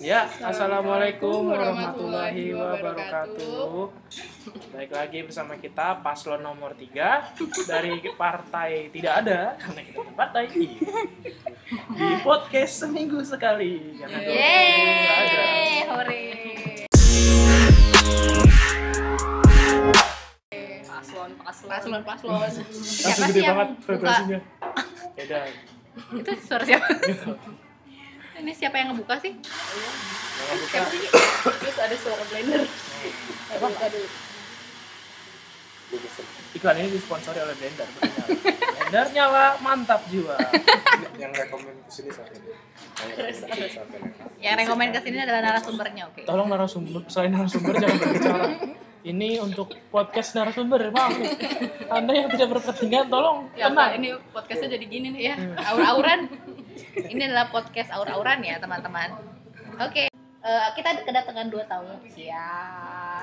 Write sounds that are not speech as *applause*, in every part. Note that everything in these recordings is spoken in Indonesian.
Ya, assalamualaikum warahmatullahi wabarakatuh. Baik lagi bersama kita paslon nomor 3 dari partai tidak ada karena kita bukan partai di podcast seminggu sekali karena nggak ada. Yeay, hore. paslon paslon Paslon, paslon. Langsung gede banget vibrasinya. Beda. Itu suara siapa? *laughs* Ini siapa yang ngebuka sih? Buka. Siapa sih? terus ada suara blender aduh aduh Iklan ini disponsori oleh Blender. Blender nyala mantap jiwa. yang rekomend siapa? Yang rekomend ke sini siapa? Yang rekomen ke sini adalah narasumbernya, oke. Tolong narasumber, selain narasumber jangan berbicara. Ini untuk podcast narasumber, Bang. Anda yang tidak berkepentingan, tolong ya tenang. Ini podcastnya jadi gini nih Ya, aur-auran. Ini adalah podcast aur-auran ya, teman-teman. Oke. eh, kita kedatangan dua tamu. Ya.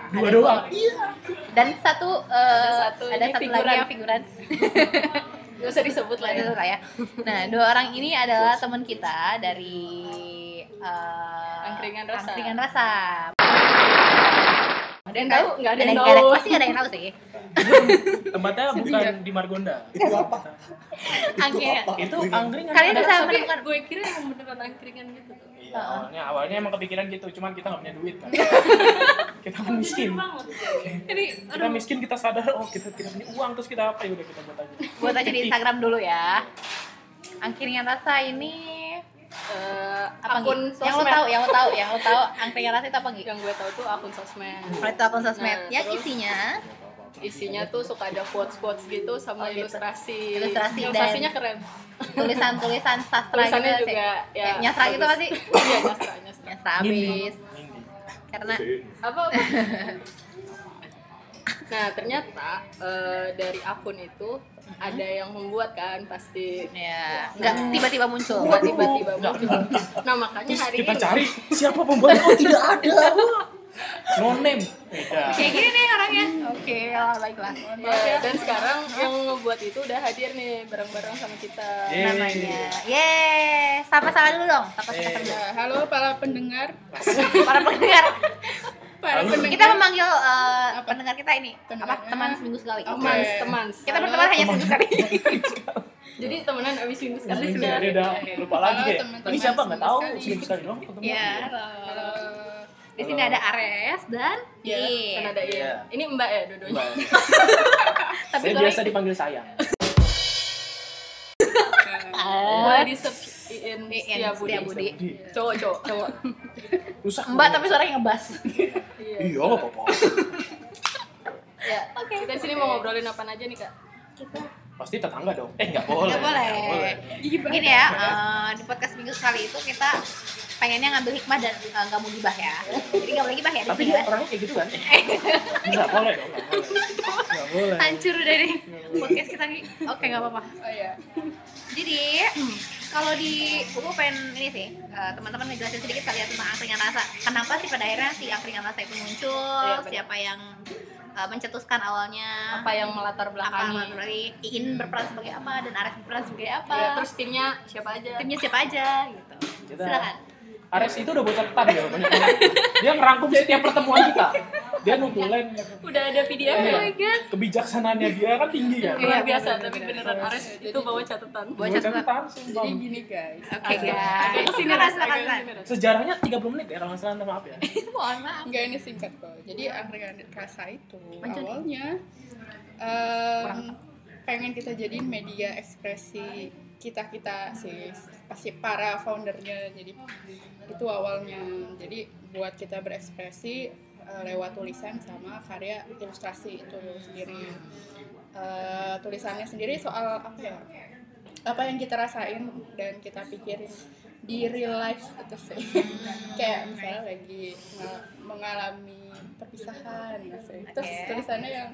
Dua Ada doang. dua. Dan satu eh, Ada satu, ada satu lagi figuran. yang figuran. *laughs* nggak usah disebut lah ya lah ya. Nah, dua orang ini adalah teman kita dari eh, Angkringan Rasa. Angkringan Rasa. Ada yang tahu nggak ada yang tahu pasti ada yang tahu sih. *laughs* Tempatnya bukan di Margonda. Itu apa? Angkringan. Itu angkringan. Kalian bisa menemukan gue kira yang beneran angkringan gitu tuh Iya, awalnya awalnya emang kepikiran gitu, cuman kita nggak punya duit kan. *laughs* kita kan miskin. jadi Kita miskin kita sadar oh kita tidak punya uang terus kita apa ya udah kita buat aja. buat aja di Instagram dulu ya. Angkringan Rasa ini eh, apa akun? Yang lo tahu, yang lo tahu, yang lo tahu angkringan Rasa itu apa gitu? yang gue tahu tuh akun sosmed Kalau itu akun sosmed, Nah, yang terus? isinya isinya tuh suka ada quotes quotes gitu Oh, sama gitu. ilustrasi Ilustrasi ilustrasinya keren tulisan-tulisan sastra tulisannya gitu juga sih. ya nyastra gitu pasti. iya nyastra nyastra Nyastra abis. Karena apa apa? nah ternyata eh, dari akun itu ada yang membuat kan pasti ya nggak tiba-tiba muncul. nggak tiba-tiba muncul nah makanya Terus hari kita ini cari siapa pembuat oh tidak ada. No name. Beda. Kayak gini nih orangnya. Oke, ya, baiklah. ya, dan sekarang yang ngebuat itu udah hadir nih bareng-bareng sama kita Yeay. Namanya. Yeay, sapa-sapa dulu dong. Sapa-sapa Eh. dulu. Ya, halo para pendengar. Para pendengar. Para pendengar. Kita memanggil eh, Apa? pendengar kita ini apa teman seminggu sekali. Oke. teman teman Kita Halo. berteman hanya seminggu sekali. *laughs* jadi temenan abis minggu sekali Seminggu sudah sekali udah lupa lagi ya. siapa nggak tahu seminggu seminggu sekali dong ketemu. Iya. Halo. Di sini ada Ares dan Iya, kan ada Iya. iya ini mbak ya Mbak. *laughs* Tapi biasa dipanggil sayang. Boleh disepiin Iin setia budi Setiabudi. cowok cowok cowok Rusak. Mbak tapi suaranya ngebas. iya Iya nggak apa-apa. ya kita di sini mau ngobrolin apa aja nih kak Kita Pasti tetangga dong. Eh nggak boleh. nggak boleh. Nggak boleh. Gini ya, eh, di podcast minggu sekali itu kita pengennya ngambil hikmah dan eh, nggak mau gibah ya. Jadi nggak boleh gibah ya di Tapi sini dia kan. orangnya kayak gitu kan? *laughs* Nggak boleh dong. Nggak boleh. Hancur dari podcast kita nih. Oke nggak apa-apa. Oh ya. Jadi kalau di gue pengen ini sih eh, teman-teman ngejelasin sedikit kali ya tentang angkringan rasa. Kenapa sih pada akhirnya si angkringan rasa itu muncul? Iya, benar. siapa yang eh, mencetuskan awalnya? apa yang melatar apa belakangi berarti Iin berperan sebagai apa dan Ares berperan sebagai apa? ya, terus timnya siapa aja timnya siapa aja gitu. Silakan. Ares itu udah buat catatan ya banyak banget. Dia ngerangkum setiap pertemuan kita. Dia numpulin udah ada PDF Iya. oh my god kebijaksanaannya dia kan tinggi kan. luar biasa tapi beneran Ares itu bawa catatan Buat Buat catatan. catatan sumpah. Jadi gini guys. Oke Agak- guys. sini sini, Res. Sejarahnya 30 menit ya kalau nggak salah maaf ya. *laughs* Mohon maaf. Enggak ini singkat kok. Jadi angkringan rasa itu awalnya em, pengen kita jadiin media ekspresi kita kita sih. Pasti para foundernya jadi itu awalnya. Jadi buat kita berekspresi eh, lewat tulisan sama karya ilustrasi itu sendiri. Eh, tulisannya sendiri soal apa ya? Apa yang kita rasain dan kita pikirin di real life itu sih. *laughs* Kayak misalnya lagi nga- mengalami perpisahan gitu terus tulisannya yang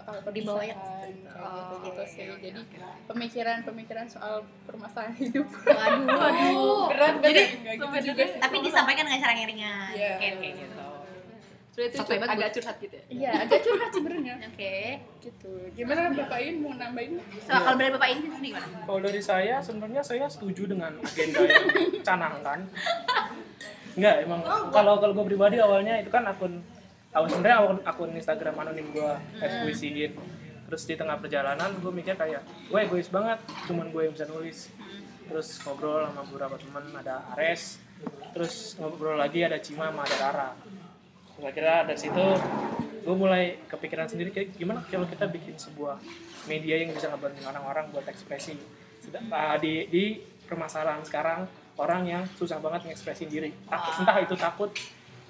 soal Di bawah ya? perpisahan kayak Oh, gitu gitu sih oke, jadi pemikiran-pemikiran soal permasalahan hidup *laughs* Waduh. Waduh. berat Jadi, gitu juga sih Tapi disampaikan dengan cara yang ringan. Iya. Oke oke gitu. Sudah itu Sampai cur- banget. agak curhat gitu ya iya agak curhat sebenarnya Oke. gitu gimana bapak ini mau nambahin So, kalau dari Bapak ini sendiri gimana? Kalau dari saya sebenarnya saya setuju dengan agenda yang canangkan. Enggak, emang kalau kalau gue pribadi awalnya itu kan akun awal sebenarnya akun, akun Instagram anonim gue kayak puisiin terus di tengah perjalanan gue mikir kayak gue egois banget cuman gue yang bisa nulis. Terus ngobrol sama beberapa teman ada Ares. Terus ngobrol lagi ada Cima sama ada Rara. Kira-kira dari situ gue mulai kepikiran sendiri kayak gimana kalau kita bikin sebuah media yang bisa ngebantu orang-orang buat ekspresi. Sudah- ah, di di permasalahan sekarang orang yang susah banget mengekspresi diri. Takut entah itu takut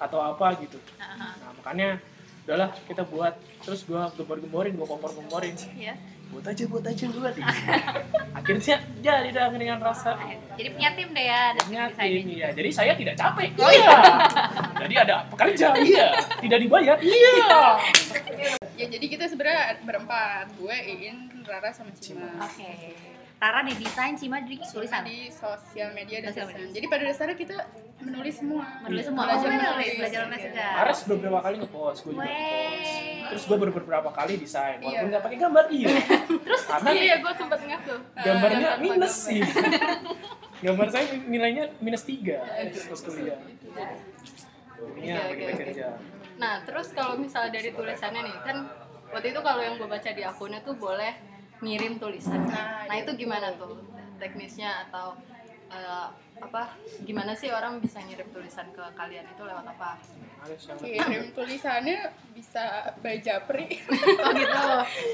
atau apa gitu. Aha. nah makanya udahlah kita buat. Terus gue gembor-gemborin gue kompor-gemborin Iya. buat aja buat aja buat *laughs* akhirnya jadi dah dengan rasa. Jadi punya tim deh ya. ada punya tim iya. Jadi saya tidak capek. Iya. Jadi ada pekerja *laughs* iya. Tidak dibayar iya. Ya jadi kita sebenarnya berempat, gue, Iin, Rara sama Cima. Oke. Rara nih desain, Cima jadi tulisan. Di sosial media dan Sosial media. Jadi pada dasarnya kita menulis semua. Menulis semua. Belajar Oh, menulis. belajar menulis juga. Ares beberapa kali ngepost gue juga ngepost terus gue beberapa kali desain walaupun Iya. nggak pakai gambar iya *laughs* terus karena Iya, iya, gue sempat ngeliat tuh. *laughs* gambarnya Gambar minus gambar. sih gambar saya nilainya minus tiga pas kuliah oke, oke. kerja Nah, terus kalau misalnya dari tulisannya nih, kan waktu itu kalau yang gue baca di akunnya tuh boleh ngirim tulisan. Nah, Nah, iya, itu gimana tuh teknisnya atau eh, apa? Gimana sih orang bisa ngirim tulisan ke kalian itu lewat apa? Kirim tulisannya bisa by Japri *laughs* Oh gitu.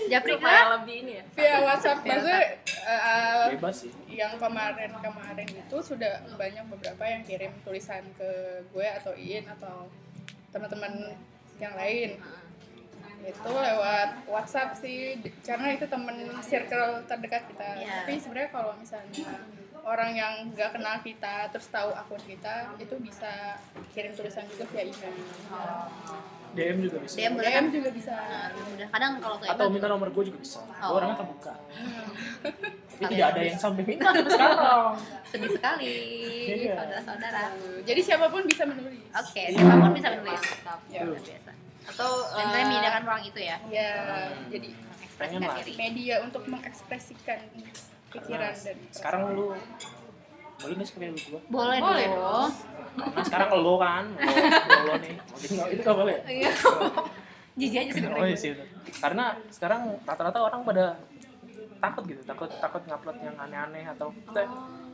Japri Supaya kan? lebih ini ya. via WhatsApp. Maksudnya uh, bebas sih yang kemarin-kemarin itu sudah banyak beberapa yang kirim tulisan ke gue atau Iin atau teman-teman yang lain itu lewat WhatsApp sih karena itu temen circle terdekat kita Iya. tapi sebenarnya kalau misalnya orang yang nggak kenal kita terus tahu akun kita itu bisa kirim tulisan juga via email DM juga bisa DM boleh kan? DM juga bisa Nah. Kadang kalau kayak atau minta nomor gue juga bisa gue Oh. orangnya terbuka tapi Kalian tidak ada yang sampai minta sampai sekarang sedih sekali Iya. saudara-saudara. jadi siapa pun bisa menulis Oke, siapa pun bisa menulis. Mantap. ya, biasa. Atau Dan eh, kalian menyediakan ruang itu ya, ya jadi mengekspresikan Pengen lah. diri. media untuk mengekspresikan pikiran Karena dan sekarang lu boleh nggak sih pakai lu gua Boleh, Boleh dong. karena sekarang lo kan *laughs* lo, lo nih itu nggak itu nggak boleh ya? Iya. *laughs* Jijik aja sih oh iya sih itu. karena sekarang rata-rata orang pada takut gitu takut takut ngupload yang aneh-aneh atau kita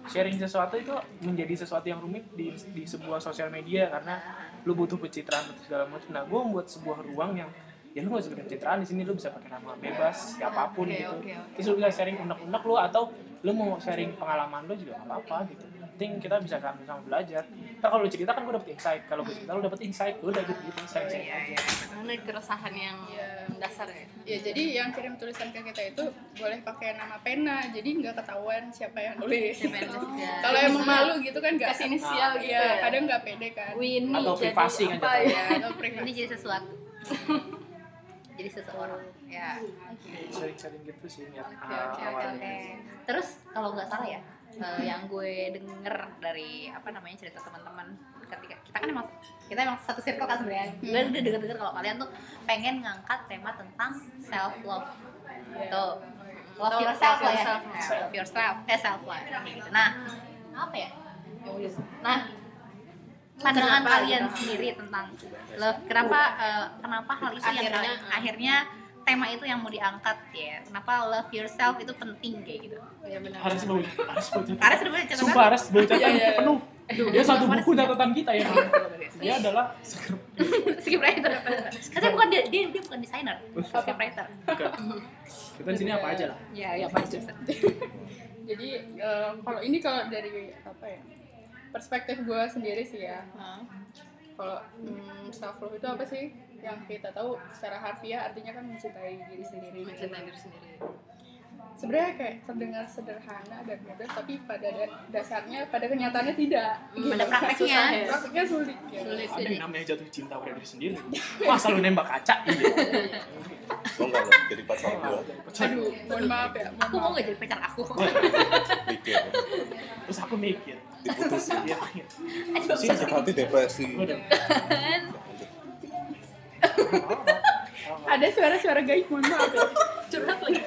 sharing sesuatu itu menjadi sesuatu yang rumit di di sebuah sosial media karena lu butuh pencitraan butuh segala macam. Nah gue membuat sebuah ruang yang ya lu nggak usah bikin pencitraan di sini lu bisa pakai nama bebas siapa pun Oke, gitu. oke, oke. terus lu bisa sharing unek-unek lu atau lu mau sharing pengalaman lu juga nggak apa-apa gitu penting kita bisa sama-sama belajar ntar kalau lu cerita kan gue dapet insight kalau gue cerita lu dapet insight udah gitu gitu sharing sharing aja Ini keresahan yang Iya. dasar ya. Ya jadi yang kirim tulisan ke kita itu boleh pakai nama pena, jadi nggak ketahuan siapa yang nulis. Siapa yang nulis, ya. Kalau emang malu gitu kan nggak Kasih inisial gitu Iya, ya. kadang nggak pede kan. Winnie Atau privasi kan apa jatuhnya. ya? Ya, atau Ini privasi. jadi sesuatu. *laughs* jadi seseorang. Ya. sharing-sharing gitu sih awalnya Oke. Terus kalau nggak salah ya, eh, yang gue denger dari apa namanya cerita teman-teman ketika kita kan emang kita emang satu circle kan sebenarnya. Gue udah denger-denger kalau kalian tuh pengen ngangkat tema tentang self love. Tuh. Love yourself lah ya. Love yourself. Eh self love gitu. Nah, apa ya? Nah, pandangan Kenapa kalian gitu? sendiri tentang love. Kenapa eh, kenapa hal itu yang Akhirnya, kalian- akhirnya tema itu yang mau diangkat ya. Kenapa love yourself itu penting kayak gitu. Iya benar. harus bawa harus bawa catatan. Banyak catatan. sumpah harus bawa catatan Iya, iya. penuh dia satu buku catatan kita ya dia Iya. adalah scriptwriter. *laughs* Katanya bukan dia, dia dia bukan desainer, scriptwriter. Kita di sini apa aja lah Ya, ya pasti. Jadi eh, kalau ini kalau dari apa ya perspektif gue sendiri sih ya. Kalau hmm, self love itu apa sih? Yang kita tahu secara harfiah artinya kan mencintai diri sendiri. Mencintai diri sendiri. Sebenarnya kayak terdengar sederhana dan mudah, tapi pada da- dasarnya, pada kenyataannya tidak. Pada prakteknya. Ya. Prakteknya sulit. Ya. Sulit ada sih. yang namanya jatuh cinta pada diri sendiri *laughs* masa lu nembak kaca iya *laughs* Gue nggak mau jadi pacar gue. Aduh, mohon maaf ya. Mohon Aku mau nggak jadi pacar aku. Mikir. terus aku mikir Diputusin. Terus sakit hati depresi. *laughs* Ada suara-suara gaib, mohon maaf ya. Curhat lagi.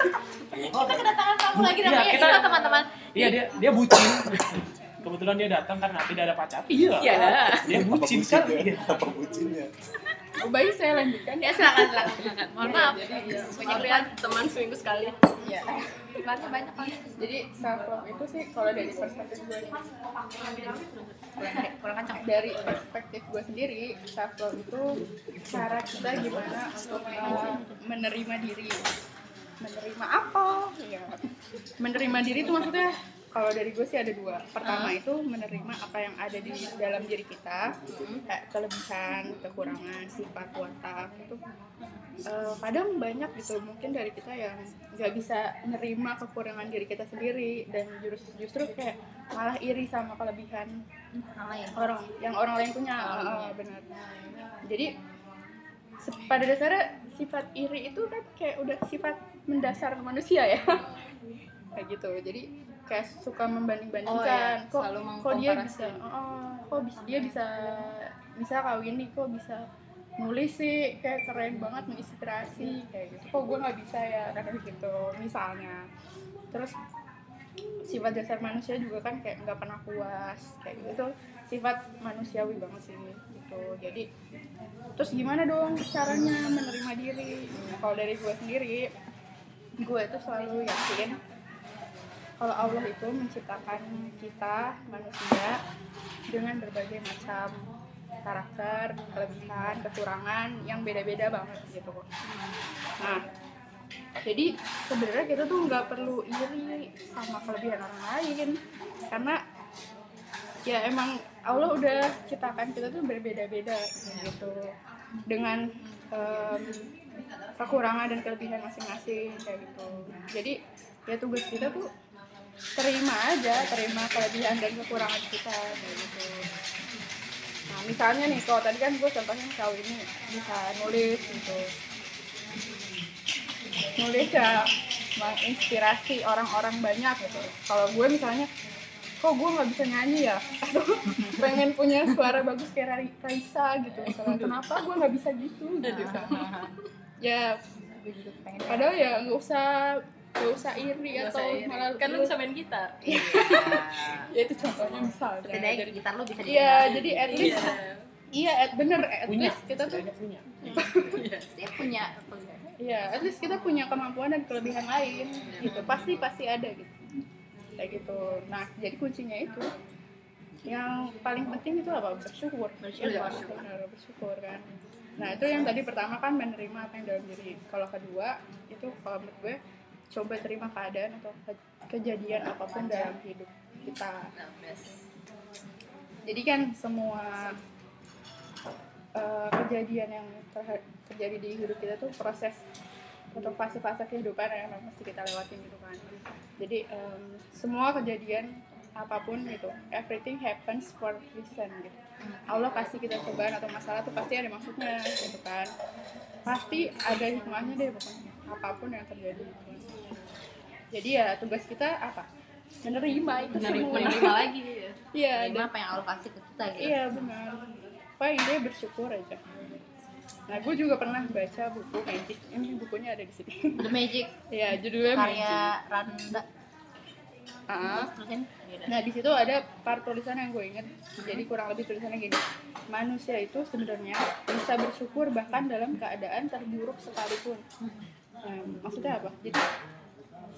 Kita kedatangan tamu lagi Iya, namanya kita- kita teman-teman. iya dia dia bucin kebetulan dia datang karena tidak ada pacar. Iya. Iya. Dia bucin? Iya. Apa bucinnya? Oh, baik saya lanjutkan Ya silakan silakan. silakan. Mohon maaf. Jadi ya, Banyak maaf ya teman seminggu sekali. Ya. Iklannya banyak kan. Jadi self love itu sih kalau dari perspektif gue Kurang kencang. dari perspektif gue sendiri self love itu cara kita gimana untuk uh, menerima diri menerima apa ya menerima diri itu maksudnya kalau dari gue sih ada dua. Pertama itu menerima apa yang ada di dalam diri kita kayak kelebihan kekurangan sifat watak itu eh, kadang banyak gitu. Mungkin dari kita yang nggak bisa nerima kekurangan diri kita sendiri dan justru justru kayak malah iri sama kelebihan lain. orang yang orang lain punya. Iya. benar. Jadi pada dasarnya sifat iri itu kan kayak udah sifat mendasar manusia ya. *laughs* Kayak gitu. Jadi kayak suka membanding bandingkan Oh, iya. kok Selalu kok dia bisa oh, kok bis- dia bisa bisa kawin nih kok bisa nulis sih kayak keren banget menginspirasi kayak gitu. Kok gue nggak bisa ya kayak gitu misalnya. Terus sifat dasar manusia juga kan kayak nggak pernah puas kayak gitu. Sifat manusiawi banget sih gitu. Jadi terus gimana dong caranya menerima diri? Nah, kalau dari gue sendiri gue itu selalu yakin kalau Allah itu menciptakan kita manusia dengan berbagai macam karakter, kelebihan, kekurangan yang beda-beda banget gitu kok. Nah, jadi sebenarnya kita tuh nggak perlu iri sama kelebihan orang lain. Karena ya emang Allah udah ciptakan kita tuh berbeda-beda gitu. Dengan em, kekurangan dan kelebihan masing-masing kayak gitu. Jadi ya tugas kita tuh terima aja terima kelebihan dan kekurangan kita kayak gitu. Nah misalnya nih kalau tadi kan gue contohnya kau ini bisa nulis gitu. Nulis ya menginspirasi orang-orang banyak gitu. Kalau gue misalnya kok gue nggak bisa nyanyi ya? Atau *laughs* pengen punya suara bagus kayak Rai- Raisa gitu. Misalnya kenapa gue nggak bisa gitu? Gitu. *laughs* Ya padahal ya nggak usah nggak usah iri Nggak atau usah iri. malah kan lu bisa main gitar. Iya. *laughs* ya itu contohnya misalnya Setidaknya jadi gitar lu bisa iya jadi at least iya at, bener at Punya. least kita tuh punya. Dia punya Iya, at least kita punya kemampuan dan kelebihan lain gitu. Pasti pasti ada gitu. Kayak gitu. Nah, jadi kuncinya itu yang paling penting itu apa? Bersyukur. Bersyukur. Iya, benar, bersyukur kan. Nah, itu yang tadi pertama kan menerima apa yang dalam diri. Kalau kedua, itu kalau menurut gue coba terima keadaan atau ke- kejadian apa pun dalam hidup kita. Jadi kan semua eh, kejadian yang terjadi di hidup kita tuh proses atau fase-fase kehidupan yang mesti kita lewatin gitu kan. Jadi em, semua kejadian apa pun gitu, everything happens for reason gitu. Allah kasih kita cobaan atau masalah tuh pasti ada maksudnya gitu kan. Pasti ada hikmahnya deh pokoknya apa pun yang terjadi. Jadi ya tugas kita apa? Menerima itu Menerima, semua. menerima lagi ya. *laughs* Iya, dan apa yang Allah kasih ke kita gitu. Iya benar. Paling dia bersyukur aja. Nah, gue juga pernah baca buku Magic. Ini bukunya ada di sini. The Magic *laughs* ya, judulnya Magic. karya Randa. Ah. Terusin. Yaudah. Nah, di situ ada part tulisan yang gue inget. Jadi kurang lebih tulisannya gini. Manusia itu sebenarnya bisa bersyukur bahkan dalam keadaan terburuk sekalipun. Nah, maksudnya apa? Jadi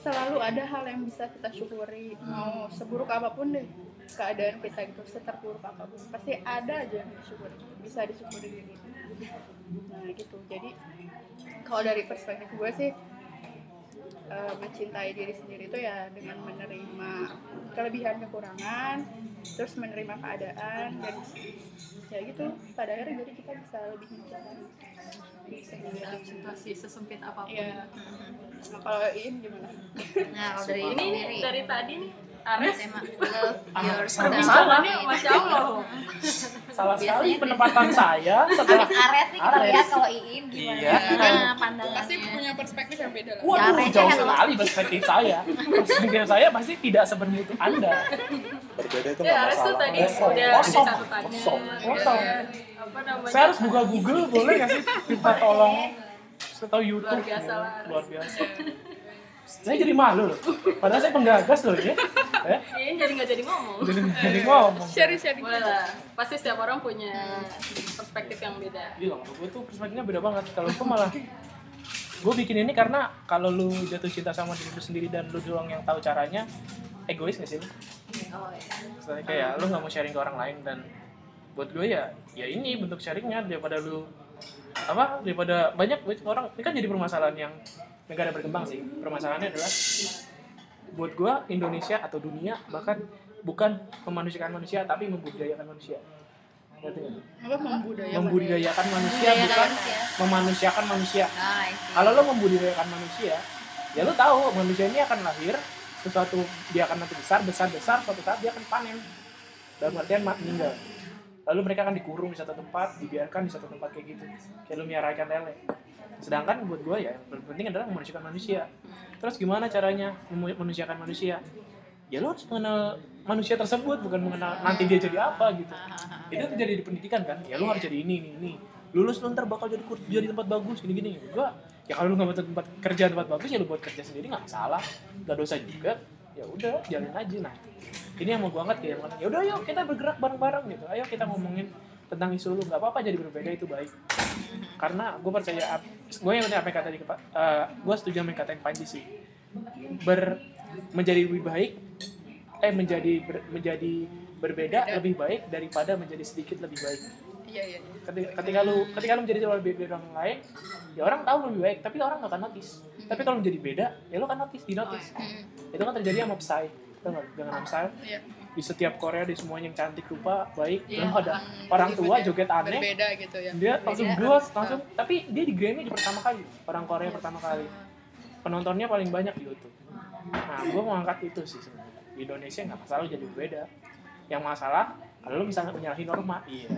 selalu ada hal yang bisa kita syukuri. Mau seburuk apa pun deh keadaan kita gitu seterburuk apa pun pasti ada aja yang disyukuri bisa disyukuri. Gitu nah gitu. Jadi kalau dari perspektif gue sih eh, mencintai diri sendiri itu ya dengan menerima kelebihan kekurangan terus menerima keadaan dan ya gitu pada akhirnya jadi kita bisa lebih mencintai diri Dalam situasi sesempit apa pun. Iya. Nah, kalau Iin gimana? Nah, kalau dari Ini sendiri. dari tadi nih Ares tema love Ah, yourself. nih, masya Allah. *laughs* Salah sekali Biasanya penempatan saya setelah Ares nih kita Ares. lihat kalau Iin gimana Iya. Nah, pandangannya. Pasti punya perspektif yang beda lah. Waduh, jauh kan, sekali perspektif saya. Perspektif saya pasti tidak seperti itu Anda. Berbeda itu Ya nggak Ares tuh masalah. tadi Kosong, udah kosong, kosong, kosong. Apa namanya? Saya harus buka Google, boleh nggak sih? Minta tolong. Atau YouTube. Luar biasa lah. Luar biasa. saya jadi malu loh padahal saya penggagas loh ya eh Iya, jadi nggak jadi ngomong. jadi jadi ngomong sharing sharing Boleh lah. Pasti setiap orang punya perspektif yang beda. Iya, kalau gue tuh perspektifnya beda banget. Kalau gue malah gue bikin ini karena kalau lu jatuh cinta sama diri lu sendiri dan lu doang yang tahu caranya, egois gak sih? lu? Oh, iya. Misalnya kayak lu nggak mau sharing ke orang lain dan buat gue ya, ya ini bentuk sharingnya daripada lu apa daripada banyak orang ini kan jadi permasalahan yang negara berkembang sih permasalahannya adalah buat gue Indonesia atau dunia bahkan bukan memanusiakan manusia tapi membudidayakan manusia Ngerti nggak? apa membudayakan membudidayakan manusia bukan manusia. memanusiakan manusia Nah, itu. kalau lo membudidayakan manusia ya lo tahu manusia ini akan lahir sesuatu dia akan nanti besar besar besar suatu saat dia akan panen. Dalam artian meninggal. Lalu mereka akan dikurung di satu tempat dibiarkan di satu tempat kayak gitu. Kayak lo miara ikan lele. Sedangkan buat gue ya yang penting adalah memanusiakan manusia. Terus gimana caranya memanusiakan manusia? Ya lo harus mengenal manusia tersebut bukan mengenal nanti dia jadi apa gitu. Itu terjadi di pendidikan kan? Ya lu harus jadi ini ini ini lulus lu ntar bakal jadi kur- jadi tempat bagus gini gini gua ya kalau lu nggak buat tempat kerja tempat bagus ya lu buat kerja sendiri nggak salah nggak dosa juga ya udah jalan aja. Nah ini yang mau gua angkat kayak ya udah ayo kita bergerak bareng bareng gitu. Ayo kita ngomongin tentang isu lu. Nggak apa-apa jadi berbeda itu baik. Karena gue percaya gue yang apa yang kata di uh, gue setuju sama yang kata yang Panji sih. Ber menjadi lebih baik eh menjadi ber- menjadi berbeda lebih baik daripada menjadi sedikit lebih baik iya iya ketika, ketika lu ketika lu menjadi lebih dari orang lain ya orang tahu lebih baik tapi orang nggak akan notice. Tapi kalau menjadi beda ya lu akan notice di notice. Hmm, itu kan terjadi sama Psy tau dengan sama Psy. Iya. Di setiap Korea di semuanya yang cantik rupa baik Iya, lalu ada. orang orang tua joget aneh. berbeda gitu ya. Dia langsung blues langsung tapi dia di Grammy di pertama kali orang Korea pertama kali. Penontonnya paling banyak di YouTube. Nah gue mau angkat itu sih sebenarnya. Di Indonesia nggak masalah jadi berbeda yang masalah kalau lu bisa menyalahi norma iya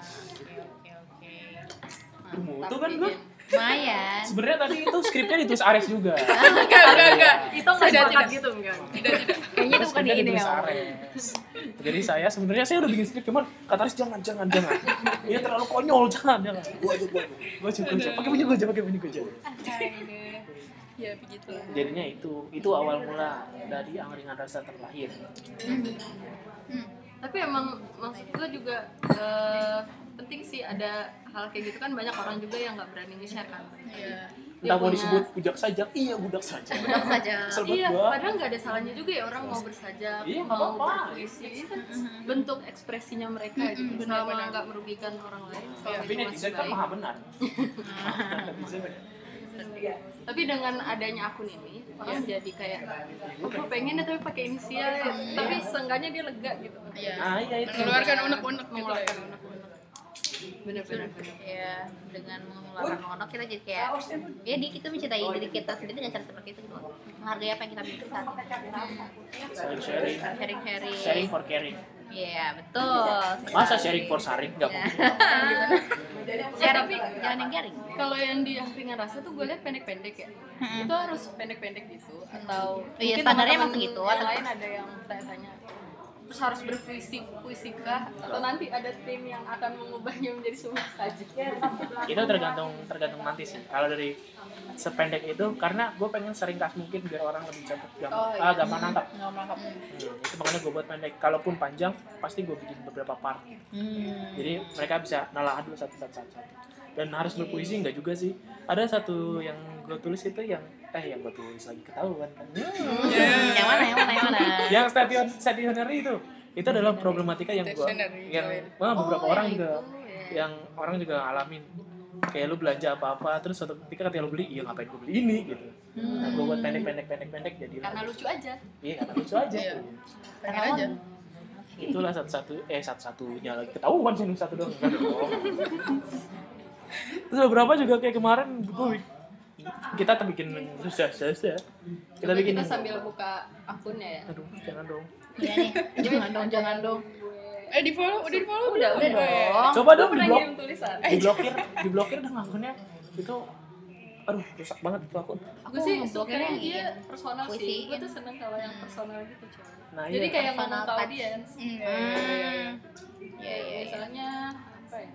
Oke, oke. Bermutu kan gue Lumayan. sebenarnya tadi itu skripnya ditulis Ares juga. *laughs* Enggak enggak enggak. Itu nggak sepakat tidak. gitu enggak? tidak tidak. Kayaknya itu bukan ide ditulis ya. Ares. Jadi saya sebenarnya saya udah bikin skrip cuman kata Ares jangan jangan jangan. Ini terlalu konyol jangan jangan. Gua aja gua. aja. aja pakai punya gue aja pakai punya gue aja. Ya begitu. Jadinya itu itu awal mula dari angkringan rasa terlahir Tapi emang maksud gue juga eh, penting sih ada hal kayak gitu kan banyak orang juga yang nggak berani nge-share kan. iya entah mau punya- disebut budak sajak iya budak sajak Budak saja. *laughs* Iya, gua. padahal nggak ada salahnya juga ya orang mau bersajak, Iya, mau apa-apa. berpuisi, kan bentuk ekspresinya mereka gitu, Mm-mm, selama benar-benar. nggak merugikan orang lain. Iya, selama tapi netizen kan maha benar *laughs* *laughs* Netizen benar. Tapi dengan adanya akun ini, orang jadi kayak, oh, gue pengen ya tapi pakai inisial, ya. tapi seenggaknya dia lega gitu. iya nah iya itu mengeluarkan unek-unek gitu ya mengeluarkan unek-unek. Bener-bener. Iya, dengan mengeluarkan honor kita jadi kayak ya di kita mencintai diri kita sendiri dengan cara seperti itu gitu. Menghargai apa yang kita miliki saat sharing sharing Sharing sharing. sharing for caring Iya, betul. masa sharing for sharing nggak Iya. mungkin *laughs* Sharing, tapi- jangan yang sharing. Kalau yang di angkringan rasa tuh gue lihat pendek-pendek ya. Itu harus pendek-pendek gitu atau Iya, mungkin standarnya emang segitu, Yang atau- lain ada yang tanya-tanya. Terus harus berpuisi puisi kah atau nanti ada tim yang akan mengubahnya menjadi sebuah saja. itu tergantung tergantung nanti sih kalau dari sependek itu karena gue pengen sering kas mungkin biar orang lebih cepat gampang Oh, iya. ah gampang nangkap Hmm, itu makanya gue buat pendek kalaupun panjang pasti gue bikin beberapa part Hmm. jadi mereka bisa nalahan dulu satu satu satu, satu. Dan harus berpuisi enggak juga sih ada satu yang gue tulis itu yang eh yang gue tulis lagi ketahuan kan Hmm. *laughs* Yang mana? Yang mana? Yang mana? yang stadion stationery itu itu adalah problematika yang gua Stationery, yang oh, iya. wah, beberapa Oh, orang yang juga ya. yang orang juga ngalamin kayak lu belanja apa-apa terus suatu ketika ketika lu beli iya ngapain gue beli ini gitu nah gue buat pendek pendek pendek pendek jadi Karena lucu aja. iya karena lucu aja Iya. pengen Karena aja itulah satu satu eh satu satunya lagi ketahuan sih satu doang enggak dong *laughs* terus beberapa juga kayak kemarin gue kita tuh bikin susah susah kita Coba bikin kita sambil buka akunnya ya. aduh jangan dong Iya nih. *laughs* Jangan dong, jangan dong. eh di follow udah di follow Udah, belum? udah dong. coba dong di blok diblokir diblokir dong akunnya itu aduh rusak banget itu akun Gue sih sukanya yang dia personal sih. Gue tuh seneng kalau yang personal gitu coy. nah Jadi iya kayak ngomong ke audiens. Hmm, iya, iya, iya, iya. Iya, iya, iya. Misalnya apa ya?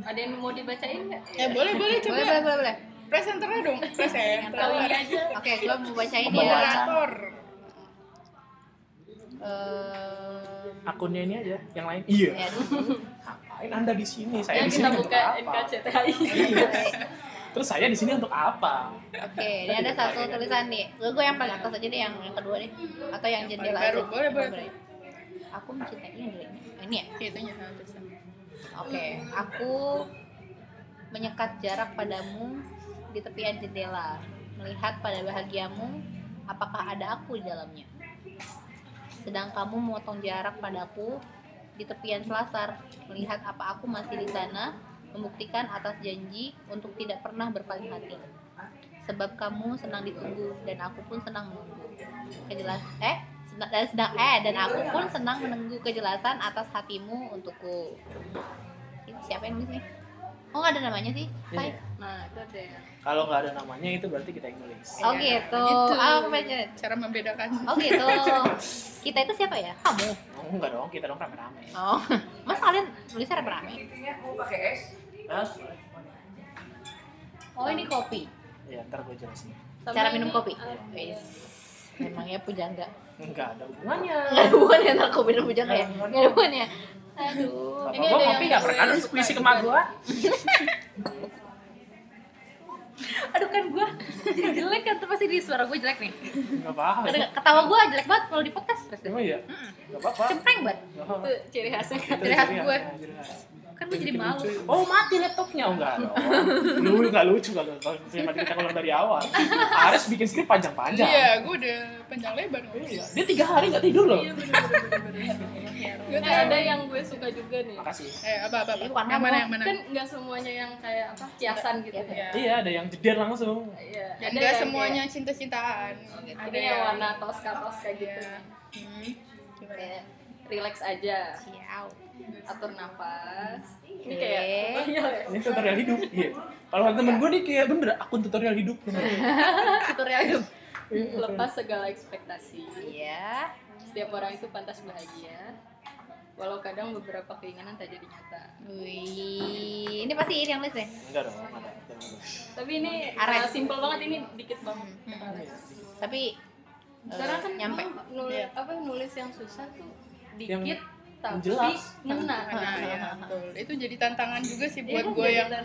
Ada yang mau dibacain nggak? Eh boleh boleh coba. Boleh, boleh, boleh. Presenternya dong, presenter. Tahu ini aja. Oke, gua mau bacain ya. Moderator. Eh, Akunnya ini aja, yang lain. Iya. ya, dulu. Ngapain Anda di sini? Saya Yang di sini kita untuk buka? NKCTHI. Iya. Terus saya di sini untuk apa? Oke, ini ada satu tulisan nih. Gue gue yang paling atas aja deh, yang, yang kedua nih. Atau yang jendela Baru, aja. boleh, boleh. Aku mencintai ini. Ini ya? Itunya tulisan. Oke, aku menyekat jarak padamu di tepian jendela, melihat pada bahagiamu, apakah ada aku di dalamnya. Sedang kamu memotong jarak padaku di tepian selasar, melihat apa aku masih di sana, membuktikan atas janji untuk tidak pernah berpaling hati. Sebab kamu senang ditunggu dan aku pun senang menunggu. Kejelas eh dan sedang eh dan aku pun senang menunggu kejelasan atas hatimu untukku. Ini siapa yang nulis nih? Oh nggak ada namanya sih? Iya. Hai. Nah, itu ada Kalau nggak ada namanya itu berarti kita yang nulis. Oh Iya, gitu. gitu. Ah, aku baca. Cara membedakan. Oh gitu. *laughs* Kita itu siapa ya? Kamu. Oh, enggak dong, kita dong rame-rame. Oh. *laughs* Mas kalian nulisnya rame-rame? Hah? Oh ini kopi. Ya, ntar gue jelasin. Cara minum kopi. air. Wis. Memangnya pujangga. Enggak ada hubungannya. Nggak ada hubungannya antara kopi dan pujangga ya? Nggak ada hubungannya. Aduh. Bapak Ini gua ada ngopi yang nggak pernah nulis puisi ke gua. *laughs* Aduh kan jadi jelek kan tuh pasti di suara gue jelek nih. Enggak apa-apa. Ada ketawa gue jelek banget kalau di podcast. Emang iya? Enggak apa-apa. Cempreng banget. Itu ciri khasnya Ciri khas ciri gue. Kan gue jadi malu. lucu. Oh mati laptopnya oh, enggak dong. *laughs* Lu enggak lucu kalau kalau mati kita keluar dari awal. Ares bikin skrip panjang-panjang. Iya, gue udah panjang lebar. Iya. Dia tiga hari nggak tidur loh. Iya. *laughs* Gue Nah, ada yang gue suka juga nih. Makasih. Eh, apa apa? apa? Bukan Yang mana yang mana? Kan nggak semuanya yang kayak apa kiasan gitu Iya, ya. Iya, ada yang jeder langsung. Iya. Dan Ada nggak yang semuanya cinta-cintaan. ada yang warna toska-toska gitu. Iya. Hmm. Kayak Relax aja, siau. Atur nafas. Ini kayak tutorial ya. Ini tutorial hidup. Iya. Kalau temen gue nih kayak bener akun tutorial hidup. Bener. *laughs* Tutorial hidup. Lepas segala ekspektasi. Iya. Setiap orang itu pantas bahagia. Walau kadang beberapa keinginan tak jadi nyata. Wih, ini pasti ini yang nulis deh. Enggak dong, ada. Tapi ini Ares. uh, simple banget ini dikit banget. Tapi Sekarang eh, kan nyampe. nulis Iya. apa nulis yang susah tuh Yang dikit tapi jelas. ngena. Nah, ya, betul. Itu jadi tantangan juga sih Iya buat kan gue yang ya.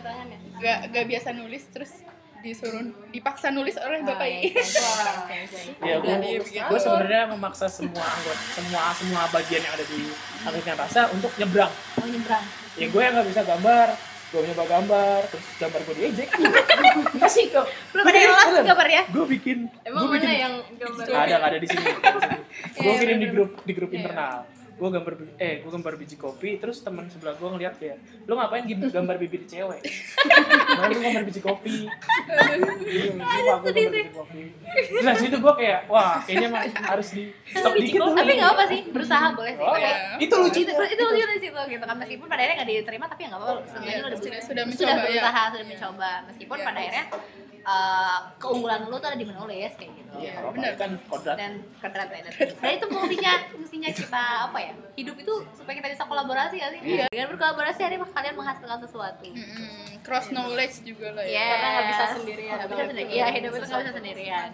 gak, gak biasa nulis terus disuruh dipaksa nulis oleh Oh, bapak iya, I. *laughs* iya, iya, iya, iya. Ya, gue, gue sebenarnya memaksa semua anggota, semua semua bagian yang ada di anggotanya rasa untuk nyebrang. Mau nyebrang. Ya gue yang nggak bisa gambar, gue nyoba gambar, terus gambar gue diejek. Enggak *laughs* sih kok. Belum ada yang gambar ya? Gue bikin, Emang gue bikin mana yang gambar? ada nggak ada di sini. *laughs* gue Iya, kirim di grup di grup Iya. internal. Gue gambar eh gue gambar biji kopi, terus teman sebelah gue ngeliat kayak, lu ngapain gambar bibir cewek? *laughs* Nah, lu gambar biji kopi. Iya, lupa gue gambar biji kopi. Terus dari situ gue kayak, wah kayaknya mah harus di stop dikit dulu. Tapi nggak apa sih, berusaha boleh sih. Oh, Tapi ya. Itu lucu. itu itu lucu di situ gitu kan meskipun pada akhirnya nggak diterima tapi ya nggak apa-apa sebenarnya Iya, lo udah sudah- berusaha sudah sudah mencoba, berusaha sudah mencoba meskipun Iya. pada akhirnya eh, keunggulan lu tuh ada di menulis kayak gitu Iya, Kalau bener. kan kodrat. dan kedrat ya dan, itu fungsinya fungsinya kita apa ya hidup itu supaya kita bisa kolaborasi ya sih Iya. dengan berkolaborasi akhirnya kalian menghasilkan sesuatu Mm-mm. Cross knowledge juga lah ya. Yes. Karena nggak bisa sendirian. Nggak bisa sendirian. Iya, hidup itu nggak bisa sendirian.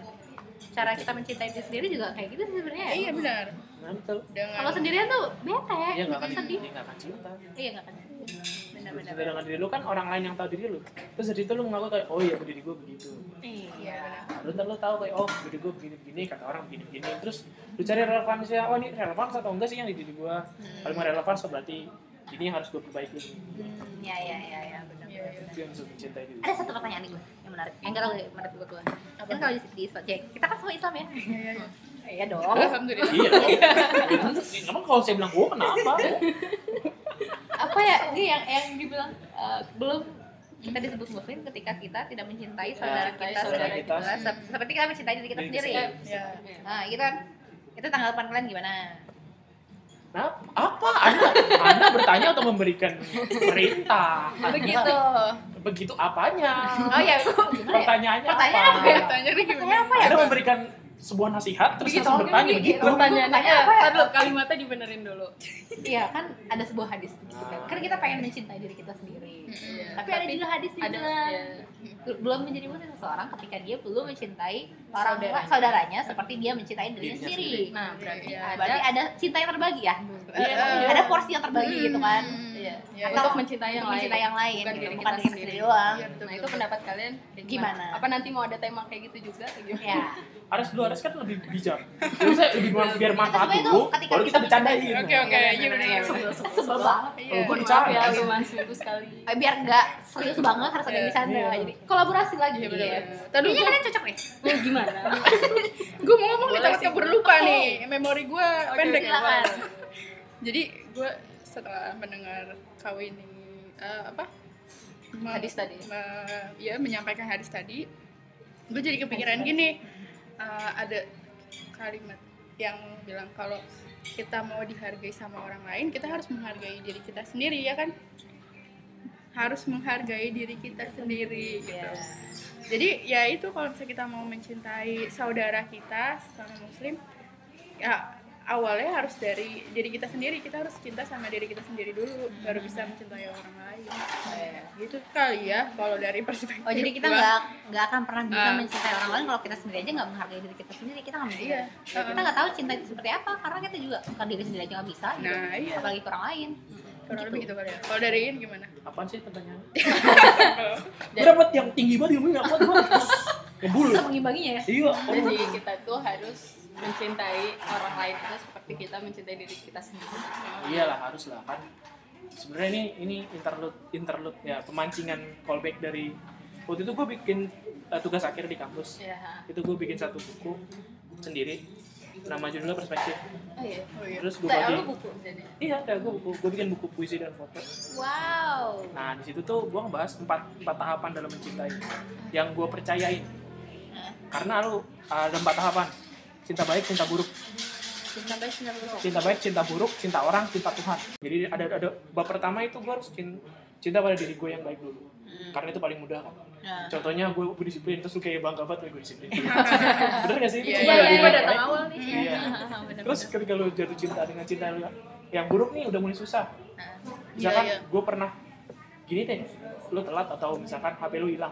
Cara kita mencintai diri sendiri juga kayak gitu sih sebenarnya. ya. Iya benar. Betul. Dengan Kalau sendirian tuh bete, Iya nggak akan sedih. dia nggak akan cinta. Iya nggak kan? Benar-benar. Cinta dengan diri lu kan orang lain yang tahu diri lu. Terus dari itu lu mengaku kayak, oh iya diri gue begitu. Iya. Lu ntar lu tahu kayak, oh diri gue begini-begini, kata orang begini-begini. Terus lu cari relevansinya, oh ini relevan atau enggak sih yang di diri gue. Kalau nggak relevan, so berarti ini yang harus gue perbaiki. Hmm, ya ya ya ya benar. Iya, iya. Itu yang mencintai diri. Ada satu pertanyaan nih gue yang menarik. Yang enggak lagi menurut gue tuh. Kan kalau di, di Islam, Jack, kita kan semua Islam ya. Iya, iya, iya. Iya dong. Alhamdulillah. Iya dong. Emang kalau saya bilang gue kenapa? Apa ya? Ini yang yang dibilang eh, belum kita disebut muslim ketika kita tidak mencintai saudara Ya, kita saudara seperti kita. kita, seperti kita mencintai diri kita Diri sendiri. kita Ya. Nah, gitu kan. Itu tanggapan kalian gimana? Nah, apa? Anda, anda bertanya atau memberikan perintah? Begitu. Begitu apanya? Oh ya, ya? Pertanyaannya Pertanyaan apa? apa ya? Tanya nih Pertanyaan gimana? apa ya? Anda memberikan sebuah nasihat terus Begitu, langsung bertanya gitu. gitu. Pertanyaannya, Tanya eh, apa ya? dulu, kalimatnya dibenerin dulu. Iya kan ada sebuah hadis gitu kan. Kan kita pengen mencintai diri kita sendiri. Iya, Tapi ada juga hadis yang ada bilang ya, belum menjadi muslim seseorang ketika dia belum mencintai orang tua Saudaranya. saudaranya seperti dia mencintai dirinya sendiri. sendiri. Nah, berarti Iya, ada Berarti ada cinta yang terbagi ya. Iya, Ada porsi yang terbagi gitu kan. Iya. Ya, Atau untuk mencintai yang Untuk lain. mencintai yang lain, bukan gitu. diri bukan kita diri sendiri. sendiri doang. Iya, betul, Nah, itu betul. pendapat kalian Gimana? Apa nanti mau ada tema kayak gitu juga atau gimana? Ya. Ares dulu, Ares kan lebih bijak. Terusnya lebih man- biar manfaat dulu, baru kita kita bercandain. Oke, oke, iya benar. Sebel sebel banget. Iya. Mohon dicanda. maaf ya, cuma seminggu sekali. Eh, Biar nggak serius banget harus ada yang Iya. bercanda. Iya. Jadi kolaborasi lagi. Iya, Iya. benar. Tadi Kayaknya gue kalian cocok nih. Oh, gimana? *laughs* gue mau ngomong nih Boleh takut sih. kabur lupa nih memori gue pendek jadi gue setelah mendengar kawin ini eh, apa me- Hadis tadi. me- ya menyampaikan hadis tadi gue jadi kepikiran gini eh, ada kalimat yang bilang kalau kita mau dihargai sama orang lain kita harus menghargai diri kita sendiri ya kan harus menghargai diri kita sendiri gitu Iya. jadi ya itu kalau misalnya kita mau mencintai saudara kita sama muslim ya awalnya harus dari diri kita sendiri kita harus cinta sama diri kita sendiri dulu baru bisa mencintai orang lain gitu kali ya kalau dari perspektif Oh jadi kita nggak nggak akan pernah bisa Ah. mencintai orang lain kalau kita sendiri aja nggak menghargai diri kita sendiri kita nggak bisa. Iya. Kita nggak tahu cinta itu seperti apa karena kita juga bukan diri sendiri aja nggak bisa. gitu. nah iya Apalagi ke orang lain. kurang lebih gitu kali ya kalau dari ini gimana Apaan sih pertanyaannya? *laughs* Gue dapet yang tinggi banget ilmunya apa gue? Ngebul. Bisa mengimbanginya ya. Iya. Jadi kita tuh harus mencintai orang lain itu seperti kita mencintai diri kita sendiri. Iyalah harus lah kan. Sebenarnya ini ini interlude interlude ya pemancingan callback dari waktu itu gue bikin eh, tugas akhir di kampus. Ya. Itu gue bikin satu buku sendiri. Nama judulnya perspektif. Oh iya. oh iya Terus gue bagi. buku jadi. Iya, kayak gue buku. Gue bikin buku puisi dan foto. Wow. Nah di situ tuh gue ngebahas empat empat tahapan dalam mencintai yang gue percayain. Karena lu uh, ada empat tahapan. Cinta baik, cinta buruk. Cinta baik cinta buruk. Cinta baik, cinta buruk, cinta orang, cinta Tuhan. Jadi ada ada bab pertama itu gue harus cin- cinta pada diri gue yang baik dulu. Karena itu paling mudah kan. Nah. Contohnya gue gue disiplin terus lu kayak bangga banget gue disiplin. *laughs* Bener gak sih? Iya, Itu Iya, iya, gue yang datang baik. awal nih. Iya. *laughs* Terus ketika lu jatuh cinta dengan cinta lu yang buruk nih udah mulai susah. Misalkan Iya, iya. gue pernah gini deh, lu telat atau misalkan HP lu hilang,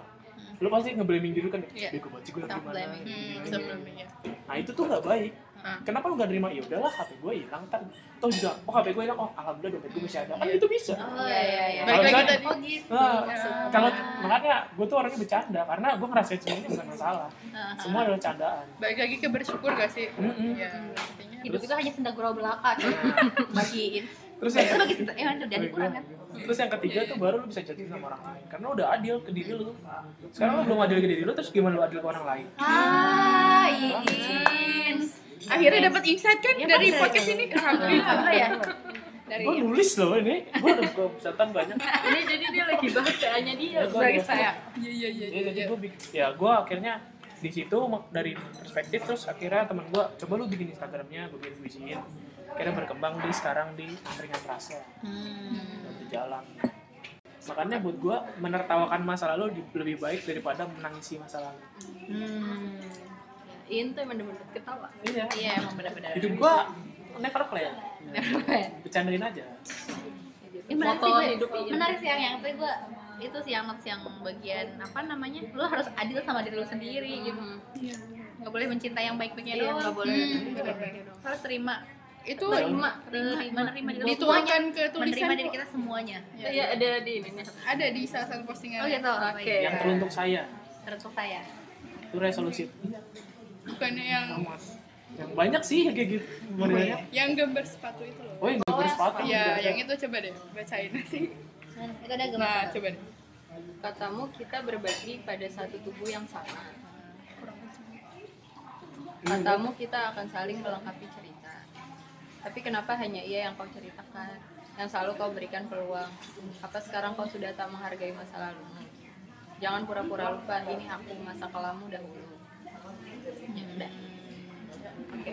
lu pasti ngeblaming diri kan, bego banget sih gue gimana. blaming. hmm, sebelumnya Nah itu tuh nggak baik. Ah. Kenapa lu gak terima? Ya udahlah HP gue hilang kan. Toh juga, oh HP gue hilang, oh alhamdulillah dompet gue masih ada. Kan Iya. itu bisa. Oh iya iya iya. Balik lagi tadi Oh gitu. Nah, maksudnya. kalau makanya gue tuh orangnya bercanda karena gue ngerasain semua ini bukan masalah. Semua adalah candaan. balik lagi ke bersyukur gak sih Mm-mm. ya artinya hidup itu hanya senda gurau belaka *laughs* bagiin. Terus Itu yang bagi ya udah jadi kurang kan. Terus yang ketiga tuh baru lu bisa jatuh sama orang lain. Karena udah adil ke diri lu. Sekarang lu belum adil ke diri lu, terus gimana lu adil ke orang lain? Ah, Iin. akhirnya dapat insight kan Iya, dari kan, podcast dari- ini Alhamdulillah ya. dari Gue nulis loh ini, gue udah gue pesan banyak. Ini jadi dia lagi bahas TA-nya dia. Ya, sebagai saya. iya iya iya Ya, jadi iya. gue ya gue akhirnya di situ dari perspektif terus akhirnya teman gue coba lu bikin Instagramnya gue bikin puisiin akhirnya berkembang di sekarang di angkringan rasa Hmm. di jalan makanya buat gue menertawakan masa lalu lebih baik daripada menangisi masa lalu Hmm. Ini tuh emang bener-bener ketawa. iya Iya emang benar-benar. hidup gue never plan Benar. bercandain aja Ini menarik sih gue. hidup. Menarik sih yang yang tadi gue itu sih yang yang bagian apa namanya? Lu harus adil sama diri lu sendiri gitu. Nggak boleh mencintai yang baik-baiknya Iya, doang. nggak boleh. Hmm. benar-benar. Harus terima itu menerima lu semuanya. dituangkan ke tulisan Menerima diri kok. kita semuanya. Iya, ada di ini nih. ada di salah satu postingan Oh gitu. Oke. Yang teruntuk saya Teruntuk saya. itu resolusi bukannya yang yang banyak sih kayak gitu modelnya yang gambar sepatu itu loh oh yang gambar sepatu ya yang itu coba deh bacain nanti Nah, itu ada gambar. nah coba deh Katamu kita berbagi pada satu tubuh yang sama. Katamu kita akan saling melengkapi cerita. Tapi kenapa hanya ia yang kau ceritakan? Yang selalu kau berikan peluang. Apa sekarang kau sudah tak menghargai masa lalu? Jangan pura-pura lupa, ini aku masa kelamu dahulu. Ya udah. Oke,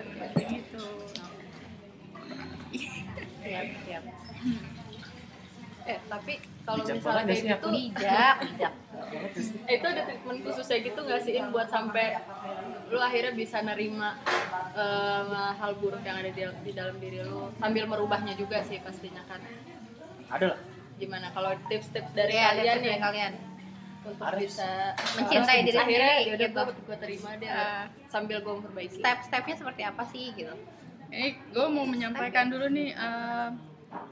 gitu Siap, siap. *laughs* Eh, tapi kalau misalnya kayak gitu. Bijak, Eh, *laughs* itu ada treatment khususnya gitu nggak sih In, buat sampai lu akhirnya bisa nerima eh, hal buruk yang ada di, di dalam diri lu sambil merubahnya juga sih pastinya kan ada lah gimana kalau tips-tips dari Iya, kalian nih kalian untuk Harus. bisa Mencintai diri akhirnya sendiri, yaudah gitu. gue gue terima deh Ah. sambil gue memperbaiki step-stepnya seperti apa sih gitu Ini gue mau menyampaikan dulu nih eh,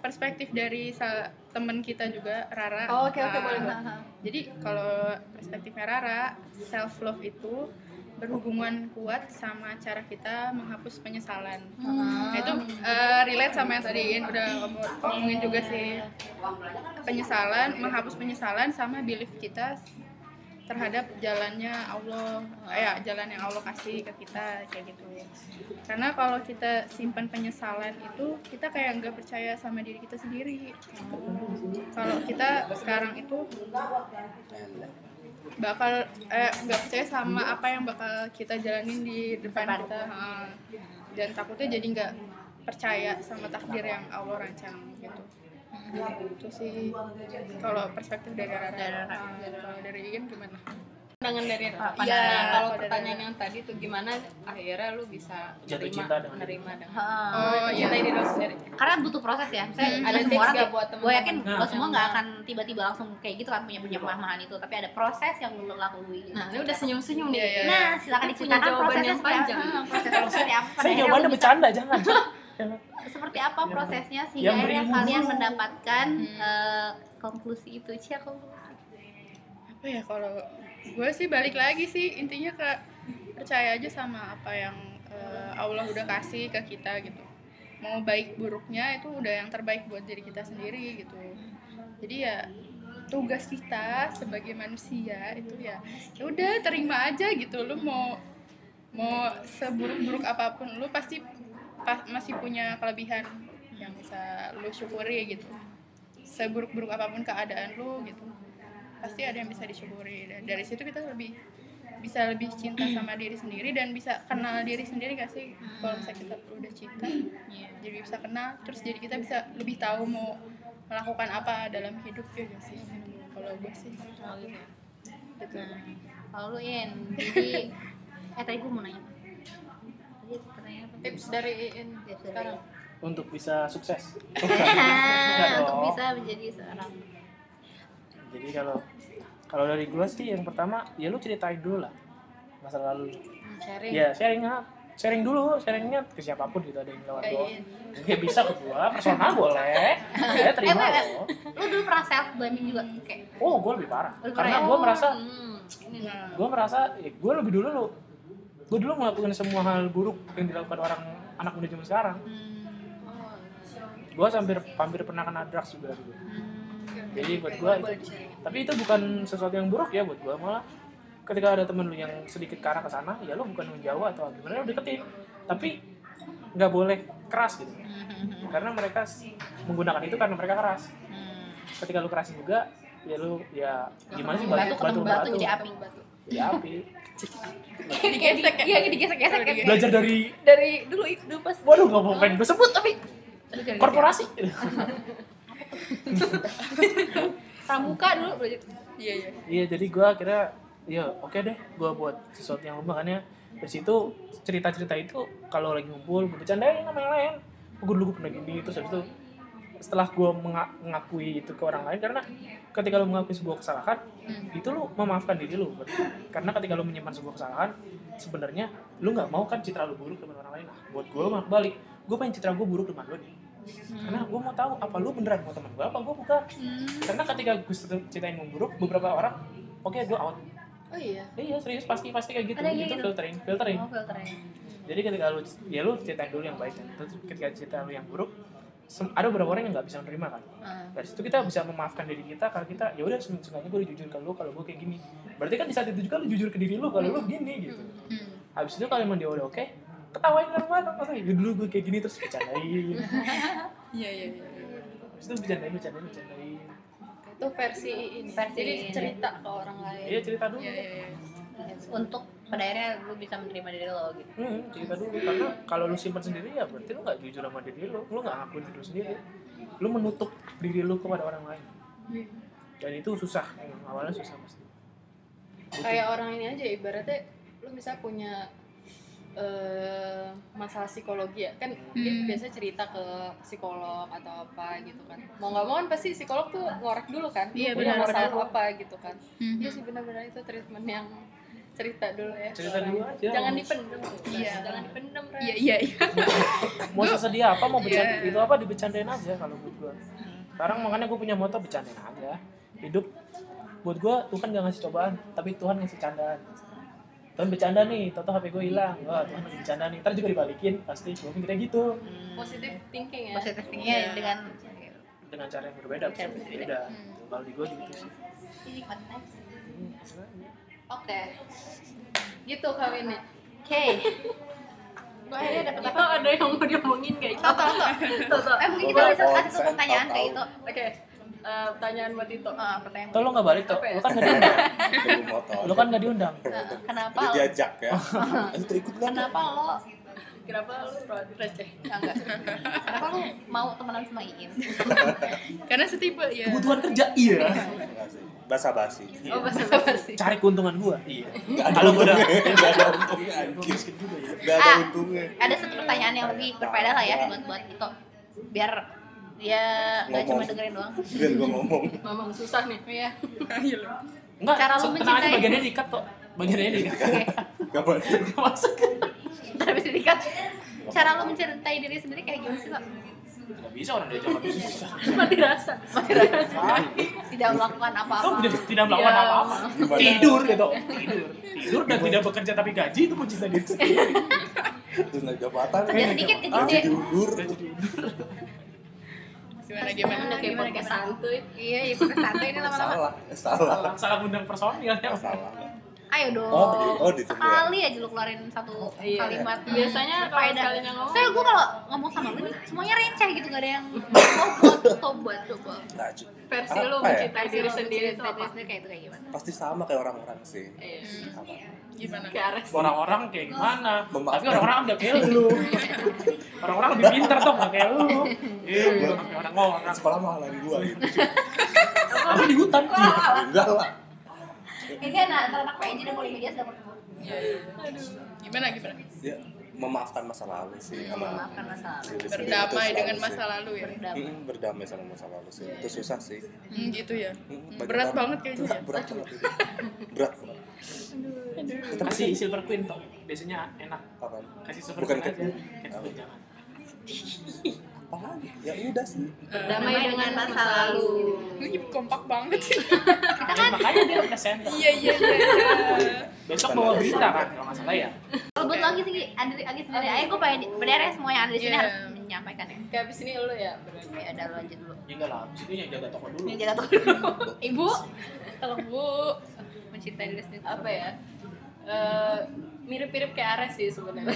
perspektif dari temen kita juga Rara. Oh, oke, oke, Ah, boleh, boleh. Jadi kalau perspektifnya Rara, self love itu berhubungan kuat sama cara kita menghapus penyesalan. Nah, itu eh, relate sama yang tadi udah ngomong- ngomongin juga sih. Penyesalan, menghapus penyesalan sama belief kita terhadap jalannya Allah, ya jalan yang Allah kasih ke kita kayak gitu. Karena kalau kita simpan penyesalan itu kita kayak nggak percaya sama diri kita sendiri. Kalau kita sekarang itu bakal eh nggak percaya sama apa yang bakal kita jalanin di depan kita dan takutnya jadi nggak percaya sama takdir yang Allah rancang gitu itu sih kalau perspektif dari Rara. Ah, kalau dari Ian gimana pandangan dari Pandangan. Iya, kalau pertanyaan yang tadi tuh gimana akhirnya lu bisa Jatuh menerima cinta dengan menerima dengan Heeh. oh iya diri lu sendiri karena butuh proses ya Misalnya Hmm. Ada semua orang nggak buat gue teman-teman? yakin Nah. lo semua nggak akan tiba-tiba langsung kayak gitu kan punya punya pemahaman itu tapi ada proses yang lo lalui nah ini udah senyum senyum nih iya. nah silakan diceritakan jawaban prosesnya yang seperti panjang. apa prosesnya seperti apa saya jawabannya bercanda Jangan. *laughs* seperti apa prosesnya sehingga yang akhirnya kalian dulu. mendapatkan Hmm. eh, konklusi itu? Cia konklusi. Apa ya kalau gue sih balik lagi sih intinya ke percaya aja sama apa yang eh, Allah udah kasih ke kita gitu. Mau baik buruknya itu udah yang terbaik buat diri kita sendiri gitu. Jadi ya tugas kita sebagai manusia itu ya ya udah terima aja gitu. Lu mau mau seburuk-buruk apa pun lu pasti pa- masih punya kelebihan yang bisa lu syukuri gitu seburuk-buruk apa pun keadaan lu gitu pasti ada yang bisa disyukuri dan dari situ kita lebih bisa lebih cinta sama diri sendiri dan bisa kenal diri sendiri gak sih kalau misalnya kita udah cinta jadi bisa kenal terus jadi kita bisa lebih tahu mau melakukan apa dalam hidup ya gak sih kalau gue sih oh gitu ya. gitu Nah, kalau lu In, jadi *laughs* eh tadi gue mau nanya. Tadi? Tips dari Iin Tips dari sekarang? Untuk bisa sukses. *laughs* Untuk dong. bisa menjadi seorang. Jadi kalau kalau dari gua sih yang pertama ya lu ceritain dulu lah masa lalu Hmm, sharing. Ya sharing sharing dulu sharingnya ke siapa pun gitu ada yang lewat Iin. ya bisa ke gua personal boleh. Saya *laughs* terima Eh, eh, loh lu dulu pernah self blaming juga? Kayak oh gua lebih parah. Lebih karena ya? gua merasa Hmm, ini nih. nah gua merasa ya, gua lebih dulu lu gua dulu melakukan semua hal buruk yang dilakukan orang anak muda zaman sekarang gua hampir hampir pernah kena drugs juga hmm, jadi buat Oke, gua boleh itu di-sharing. tapi itu bukan sesuatu yang buruk ya buat gua malah ketika ada temen lu yang sedikit ke arah ke sana ya lu bukan menjauh atau gimana lu deketin tapi nggak boleh keras gitu hmm, karena mereka menggunakan itu karena mereka keras hmm. ketika lu kerasin juga ya lu ya gimana sih Batu batu batu batu batu jadi api. Batu. Ya api. Digesek iya digesek-gesek kan. belajar dari dari dulu dulu pas waduh nggak mau pengen gue sebut tapi korporasi. Pramuka dulu belajar iya iya. Iya jadi gua akhirnya ya oke deh gua buat sesuatu yang makanya dari situ cerita-cerita itu kalau lagi ngumpul gue bercandain sama yang lain. Gue dulu gua pernah gini terus habis itu setelah gue mengakui itu ke orang lain karena ketika lu mengakui sebuah kesalahan itu lu memaafkan diri lu karena ketika lu menyimpan sebuah kesalahan sebenarnya lu nggak mau kan citra lu buruk dengan orang lain. Nah buat gue mah balik. Gue pengen citra gue buruk dengan lu nih. Karena gue mau tahu apa lu beneran mau teman gue apa gue bukan. Karena ketika gue ceritain mau buruk beberapa orang oke gue out. Oh iya? Eh, iya serius pasti pasti kayak gitu. Ada yang itu gitu? filtering filtering. Oh filternya jadi ketika lu ya lu ceritain dulu yang baik terus ketika cerita lu yang buruk ada beberapa orang yang nggak bisa menerima kan. Hmm. dari situ kita bisa memaafkan diri kita kalau kita ya udah seenggaknya gue jujur ke lu kalau gue kayak gini. Berarti kan di saat itu juga lu jujur ke diri lu kalau lu gini gitu. Habis itu kalau emang dia udah oke ketawain bareng bareng masa ya dulu gue kayak gini terus bercandain. *laughs* Iya iya iya. Habis itu bercandain bercandain bercandain. Itu versi ini. Versi jadi ini. cerita ke orang lain. Iya cerita dulu. Iya iya iya. Untuk pada akhirnya lu bisa menerima diri lo gitu. Hmm, cerita dulu karena kalau lu simpan sendiri ya berarti lu nggak jujur sama diri lu, lu nggak ngakuin diri lu sendiri, lu menutup diri lu kepada orang lain. Dan itu susah, emang. Awalnya susah pasti. kayak orang ini aja ibaratnya lu misalnya punya eh, masalah psikologi ya. Kan dia Hmm. biasa cerita ke psikolog atau apa gitu kan. Mau nggak mau kan pasti psikolog tuh ngorek dulu kan. Iya, punya benar, masalah benar. apa gitu kan. Mhm. iya sih benar-benar itu treatment yang cerita dulu ya Cerita dulu aja. jangan dipendem Iya. jangan dipendem Ren. Iya iya iya. *laughs* mau sesedih apa mau bercanda Iya. itu apa dibecandain aja kalau buat gue sekarang makanya gue punya moto bercandain aja hidup buat gue Tuhan gak ngasih cobaan tapi Tuhan ngasih candaan Tuhan bercanda nih, toto HP gue hilang, wah Tuhan lagi bercanda nih, ntar juga dibalikin, pasti gue mikirnya gitu positive thinking ya positif thinkingnya Iya. dengan dengan cara yang berbeda, bisa Cara berbeda. berbeda. Kalau di gue gitu sih. ini konten. Oke gitu kawinnya Oke. *laughs* Gue akhirnya dapet itu apa? ada yang mau diomongin itu tau. Tuh, tuh. Eh mungkin kita bisa kasih satu pertanyaan kayak itu. Oke, eh, pertanyaan buat Tito. Ah, pertanyaan. Tuh lo gak balik tuh, ya? lo kan gak diundang, lo kan gak diundang. Nah, kenapa lo? diajak ya. Ayo tuh ikut kan? Kenapa lo? Kenapa lu ro- receh? Enggak. Kenapa lo mau temenan sama Iin? *laughs* Karena setipe ya. Kebutuhan kerja, iya. Enggak. Basa basi. Oh, basa-basi. Cari keuntungan gue, iya. Enggak Kalau udah. Enggak ada untungnya anjir. Enggak ada Ah. untungnya. Ada satu pertanyaan yang lebih berfaedah lah ya buat buat itu. Biar dia nggak Ngomong. cuma dengerin doang. Biar gua ngomong. Mamang susah nih. Iya. Iya. Enggak, Cara aja mencintai. bagiannya diikat kok. Bagiannya diikat. Oke. Kapan? Masuk. Ntar habis dikat. Cara lo mencintai diri sendiri kayak gimana sih lo? Gak bisa orang diajak gak bisa. Mati rasa. Tidak melakukan apa-apa. tidak, tidak melakukan Iya. apa-apa. Tidur gitu. Tidur. Tidur dan tidak bekerja tapi gaji itu mencintai diri sendiri. Terus naik jabatan. Kerja sedikit gaji diundur. Diundur. Gimana gimana? Udah kayak Gimana, podcast santuy. Iya, iya pakai santai ini lama-lama. Salah. Salah. Salah, salah undang personil ya. Salah. Ayo dong. Oh, di- oh, ditunggu ya? Sekali aja lu keluarin satu Iya. kalimat. Biasanya kalau sekalinya ngomong. Saya gue kalau ngomong sama lu nih, semuanya receh gitu gak ada yang tobat tobat coba. Nggak, cu- Versi lu Apa ya? mencintai diri sendiri itu apa? sendiri kayak itu kayak gimana? Pasti sama kayak orang-orang sih. Iya. Apa? Gimana? Orang-orang kayak gimana? Memaafkan. Tapi orang-orang gak kayak lu. *laughs* Orang-orang lebih pintar tuh gak kayak lu. Iya, kayak orang-orang. Sekolah mahalan gua gitu. Tapi di hutan. Iya. Enggak lah. Ini anak antara anak PJ dan Polimedia sudah bertemu. Gimana gimana? Ya, memaafkan masa lalu sih sama Memaafkan masa lalu. Berdamai dengan masa lalu ya. Berdamai. Mm, berdamai sama masa lalu sih. Itu susah sih. Hmm, gitu ya. Mm, Berat banyak banget kayaknya Berat, ya. berat banget itu. Berat banget. Kasih silver queen tuh. Biasanya enak. Apaan? Kasih silver Bukan queen aja. Cat Cat queen jangan. Apa lagi? Ya udah sih. Damai dengan masa lalu. Ini kompak banget sih. Ya, makanya dia udah center. Iya iya iya. Besok bawa berita kan kalau nggak salah ya. Kalau buat lo lagi sih, Andri lagi sendiri. Ayo gue pengen beres semua yang ada di sini Iya. harus menyampaikan ya. Kayak abis ini lu ya berarti. Ya udah lo aja dulu. Ya enggak lah, sini yang jaga toko dulu. Ini jaga toko dulu. *laughs* Ibu, Tolong bu. mencintai diri sendiri. Apa ya? Mirip-mirip kayak Ares sih sebenarnya.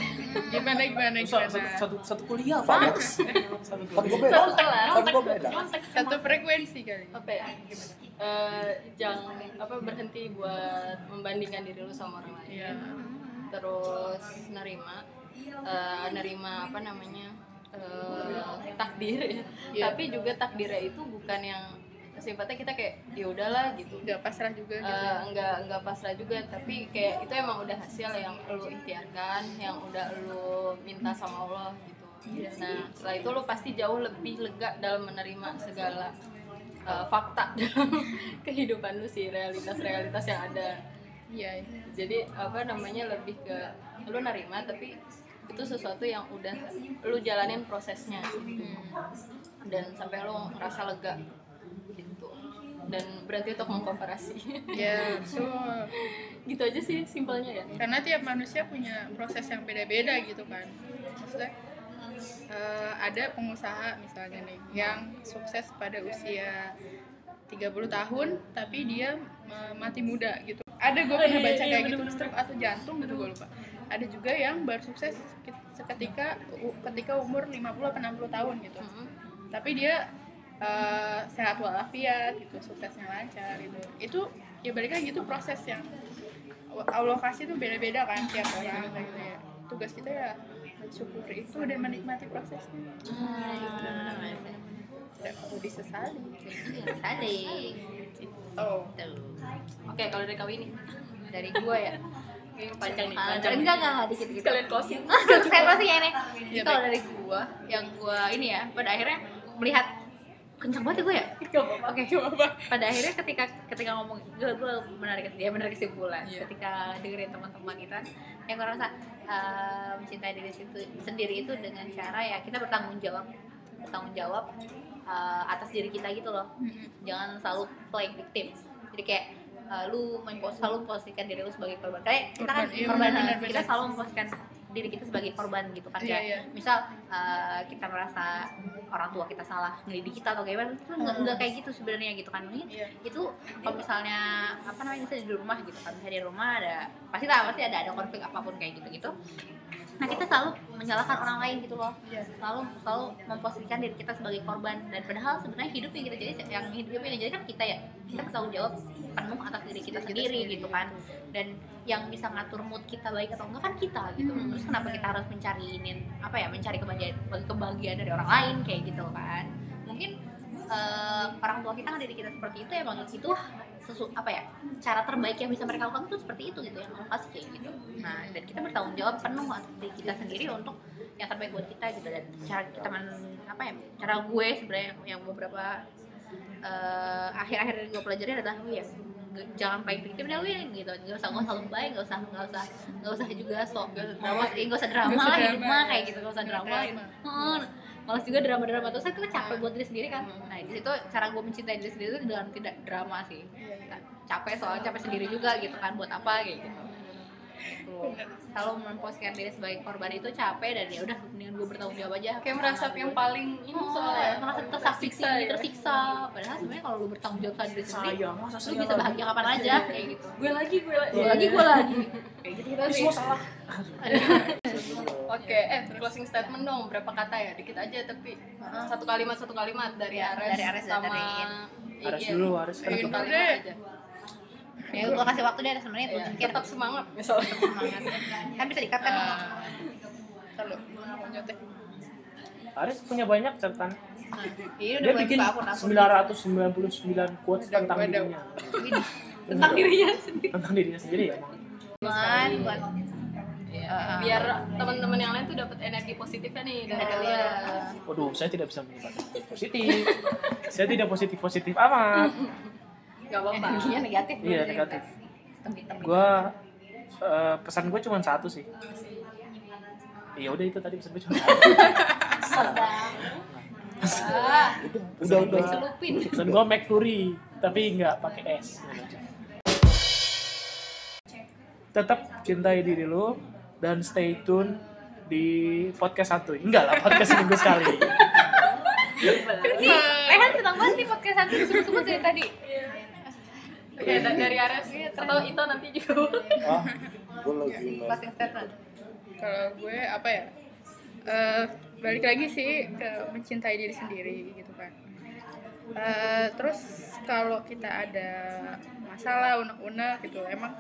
Gimana gimana Terus satu, gimana? satu, satu kuliah. Pak. Satu kuliah. Satu kelas. Kan gua beda. Satu frekuensi kali. apa ya Eh, jangan apa berhenti buat membandingkan diri lu sama orang lain Iya. terus nerima eh, nerima apa namanya eh, takdir ya Iya. tapi juga takdirnya itu bukan yang sifatnya kita kayak ya udahlah gitu Gak pasrah juga gitu. Eh, enggak enggak pasrah juga tapi kayak itu emang udah hasil yang lu ikhtiarkan yang udah lu minta sama Allah gitu nah setelah itu lu pasti jauh lebih lega dalam menerima segala eh, fakta *laughs* dalam kehidupan lu sih realitas-realitas yang ada Iya. jadi apa namanya lebih ke lu nerima tapi itu sesuatu yang udah lu jalanin prosesnya gitu. dan sampai lu ngerasa lega dan berarti untuk mengkomparasi Iya, *laughs* betul. gitu aja sih simpelnya ya Karena tiap manusia punya proses yang beda-beda gitu kan. Maksudnya eh, ada pengusaha misalnya nih yang sukses pada usia 30 tahun tapi dia eh, mati muda gitu. Ada gue pernah baca kayak gitu stroke atau jantung gitu gue lupa. Ada juga yang baru sukses ke- seketika ketika umur 50 atau 60 tahun gitu. Tapi dia eh, sehat walafiat gitu, suksesnya lancar gitu. Itu ya balik lagi itu proses yang Allah kasih tuh beda-beda kan tiap orang gitu ya. Tugas kita ya mensyukuri itu dan menikmati prosesnya. Tidak perlu disesali. Iya, saling. Oh, Tuh. oke kalau dari kau ini dari gue ya panjang nih panjang enggak enggak enggak dikit dikit kalian closing *laughs* saya pasti ya ini Jadi kalau dari gua yang gua ini ya pada akhirnya melihat kencang banget ya gue ya? Oke. Pada akhirnya ketika ketika ngomong gue gue menarik dia menarik kesimpulan. Iya. ketika dengerin teman-teman kita yang gue rasa eh, mencintai diri situ sendiri itu dengan cara ya kita bertanggung jawab. Bertanggung jawab eh, atas diri kita gitu loh. Jangan selalu playing victim. Jadi kayak eh, lu selalu memposisikan diri lu sebagai korban. Kayak kita kan Korban, iya, kita selalu memposisikan diri kita sebagai korban gitu kan Iya, kayak iya. misal eh, kita merasa orang tua kita salah mendidik kita atau gimana itu nggak nggak kayak gitu sebenarnya gitu kan ini Iya. itu kalau misalnya apa namanya misalnya di rumah gitu kan misalnya di rumah ada pasti lah pasti ada ada konflik apa pun kayak gitu gitu nah kita selalu menyalahkan orang lain gitu loh. Iya. selalu selalu memposisikan diri kita sebagai korban. Dan padahal sebenarnya hidup yang kita jadi yang hidup yang jadi kan kita ya kita bertanggung jawab penuh atas diri kita sendiri gitu kan. Dan yang bisa ngatur mood kita baik atau enggak kan kita gitu. Hmm. terus kenapa kita harus mencari ini apa ya mencari kebahagiaan kebahagiaan dari orang lain kayak gitu kan. Mungkin eh, orang tua kita kan diri kita seperti itu emang itu sesu, apa ya cara terbaik yang bisa mereka lakukan itu seperti itu gitu yang Allah kasih kayak gitu. Nah dan kita bertanggung jawab penuh diri kita sendiri untuk yang terbaik buat kita gitu dan cara kita men, apa ya cara gue sebenarnya yang beberapa eh, akhir-akhir yang gue pelajari adalah oh ya jangan paling victim deh Win gitu. Nggak usah nggak usah lebay nggak usah nggak usah nggak usah juga sok drama. nggak usah drama Nggak usah lah hidup drama. mah kayak gitu nggak usah drama. Drama. Heeh, malas juga drama-drama. Terus kan kita capek buat diri sendiri kan. Nah di situ cara gue mencintai diri sendiri itu dengan tidak drama sih. Capek soalnya capek sendiri juga gitu kan buat apa kayak gitu Gitu. kalau memposisikan diri sebagai korban itu capek dan ya udah mendingan gue bertanggung jawab aja kayak merasa yang paling ini Oh, soalnya merasa tersakiti, Tersiksa ya. tersiksa. Padahal sebenarnya kalau lu bertanggung jawab sama diri sendiri, sayang masa lu bisa bahagia kapan aja kayak gitu. gue lagi gue lagi Gue lagi, gue lagi. Kayak gitu kita semua salah *laughs* Oke, eh closing statement dong, berapa kata ya? Dikit aja tapi satu kalimat satu kalimat dari Ya, Ares dari Ares dan sama. Ares Iya. dulu Ares Iya, deh. aja. Ya gue kasih waktu deh sebenarnya Iya, untuk mikir. tetap semangat misalnya. Semangat. Kan bisa dikat kan. kalau mau nyontek Ares punya banyak catatan Iya udah dia bikin buka akun akun. 999 quotes tentang dirinya Tentang dirinya sendiri. tentang dirinya sendiri ya buat Iya, biar teman-teman yang lain tuh dapat energi positifnya nih dari kalian. waduh saya tidak bisa menyebabkan positif saya tidak positif positif amat *laughs* Gak apa-apa. energinya negatif. Iya, negatif. Hitam-hitam. gua eh, pesan gue cuma satu sih iya udah itu tadi pesan gue cuma satu Ah, udah udah gue udah celupin. pesan gue McFlurry tapi nggak pakai es tetap cintai diri lu dan stay tune di podcast satu enggak lah podcast seminggu sekali Rehan senang banget nih podcast satu suruh-suruh dari tadi. Oke, da- dari Ares atau itu nanti juga. ah gue lagi statement. kalau gue apa ya Eh, balik lagi sih ke mencintai diri sendiri gitu kan Eh, terus kalau kita ada masalah unek-unek gitu emang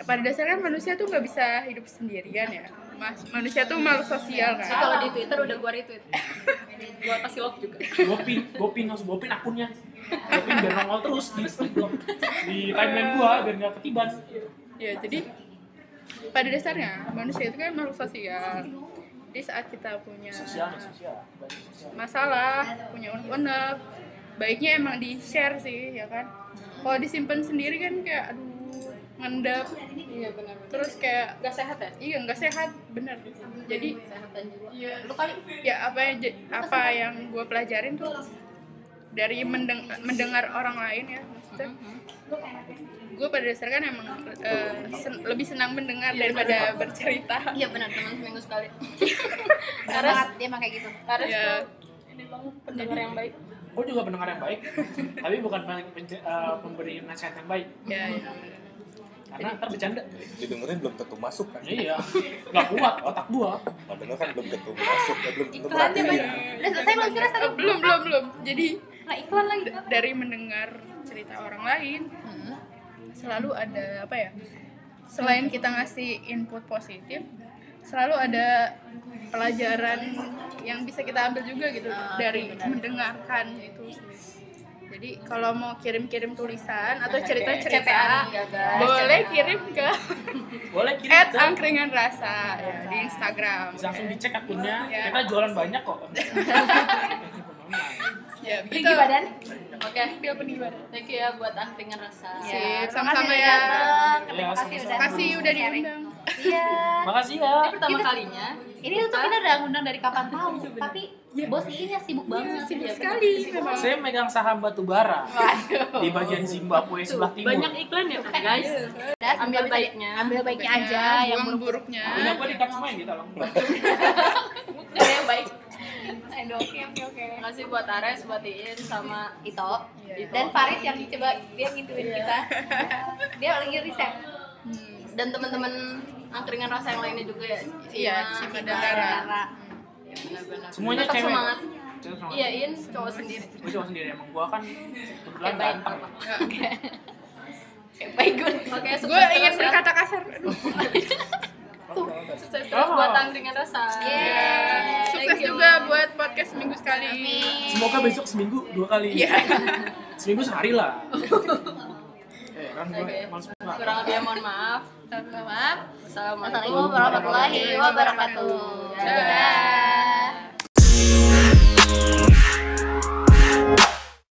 pada dasarnya manusia tuh nggak bisa hidup sendirian ya Mas, manusia tuh makhluk sosial Jadi kan kalau di Twitter udah gua retweet. *laughs* Gua kasih love juga. gue pin gue pin harus gue pin akunnya pin biar nongol terus di di timeline gua biar nggak ketiban ya jadi pada dasarnya manusia itu kan makhluk sosial jadi saat kita punya sosial sosial masalah punya unek-unek baiknya emang di share sih ya kan kalau disimpan sendiri kan kayak aduh ngendap Iya benar. terus kayak Gak sehat ya? iya nggak sehat bener jadi Kesehatan jiwa. Lu kali ya apa yang j- apa yang gue pelajarin tuh dari mendeng- mendengar orang lain ya maksudnya gue pada dasarnya kan emang eh, sen- lebih senang mendengar daripada bercerita Iya benar teman seminggu sekali. *laughs* bener banget dia kayak gitu. Ares Ya. ini banget pendengar yang baik. gue juga pendengar yang baik *laughs* tapi bukan eh, pemberi nasihat yang baik ya, ya. karena ntar bercanda didengerin belum tentu masuk kan iya nggak kuat otak gua padahal kan belum tentu masuk ya belum tentu berarti banyak. Udah selesai belum sih? Eh, belum belum belum jadi Nah, iklan lagi. d- dari mendengar cerita orang lain Hmm. selalu ada apa ya selain kita ngasih input positif selalu ada pelajaran yang bisa kita ambil juga gitu Ah, dari benar. mendengarkan itu. Jadi kalau mau kirim-kirim tulisan atau CTA cerita-cerita ya, boleh kirim ke Boleh kirim at ke- angkringan rasa ya, di Instagram. bisa langsung dicek akunnya. Ya. Kita jualan banyak kok. *laughs* Ya, Tinggi begitu. badan. Oke, Dia penting banget. thank you ya buat angkringan rasa. Sip, terima sama-sama kasih ya. Terima Ya, kasih udah Kasih udah diundang. Iya. Makasih ya. Ini pertama kalinya. Ini tuh kita udah ngundang dari kapan tahu, tapi bos ini sibuk banget. Sibuk Iya, sekali memang. Saya megang saham batu bara di bagian Zimbabwe sebelah timur. Banyak iklan ya, guys. Udah, Ambil baiknya. Ambil baiknya aja Ya, yang buang buruk. buruknya. Punya gue dikat semua yang kita langsung. Udah yang baik. Aduh, oke oke oke. Terima kasih buat Ares, buat Iin, sama Ito Iya. dan Faris yang coba dia ngituin kita. Dia lagi riset. dan teman-teman angkringan rasa yang lainnya juga ya. Iya, Cima, dan Rara. Rara. Ya, benar-benar. Semuanya Tetap cewek. semangat. Iya, Iin cowok sendiri. Gue cuma sendiri emang gue kan kebetulan ganteng. Kayak baik gue. Oke, Gue ingin ya. berkata kasar. *laughs* Aduh. Sukses terus buat angkringan rasa. Yeay. Sukses juga buat podcast minggu sekali. Semoga besok seminggu dua kali. Iya. *laughs* Seminggu sehari lah. *laughs* eh kan banget. Kurang lebih mohon maaf. Maaf. Assalamualaikum warahmatullahi wabarakatuh. Dadah.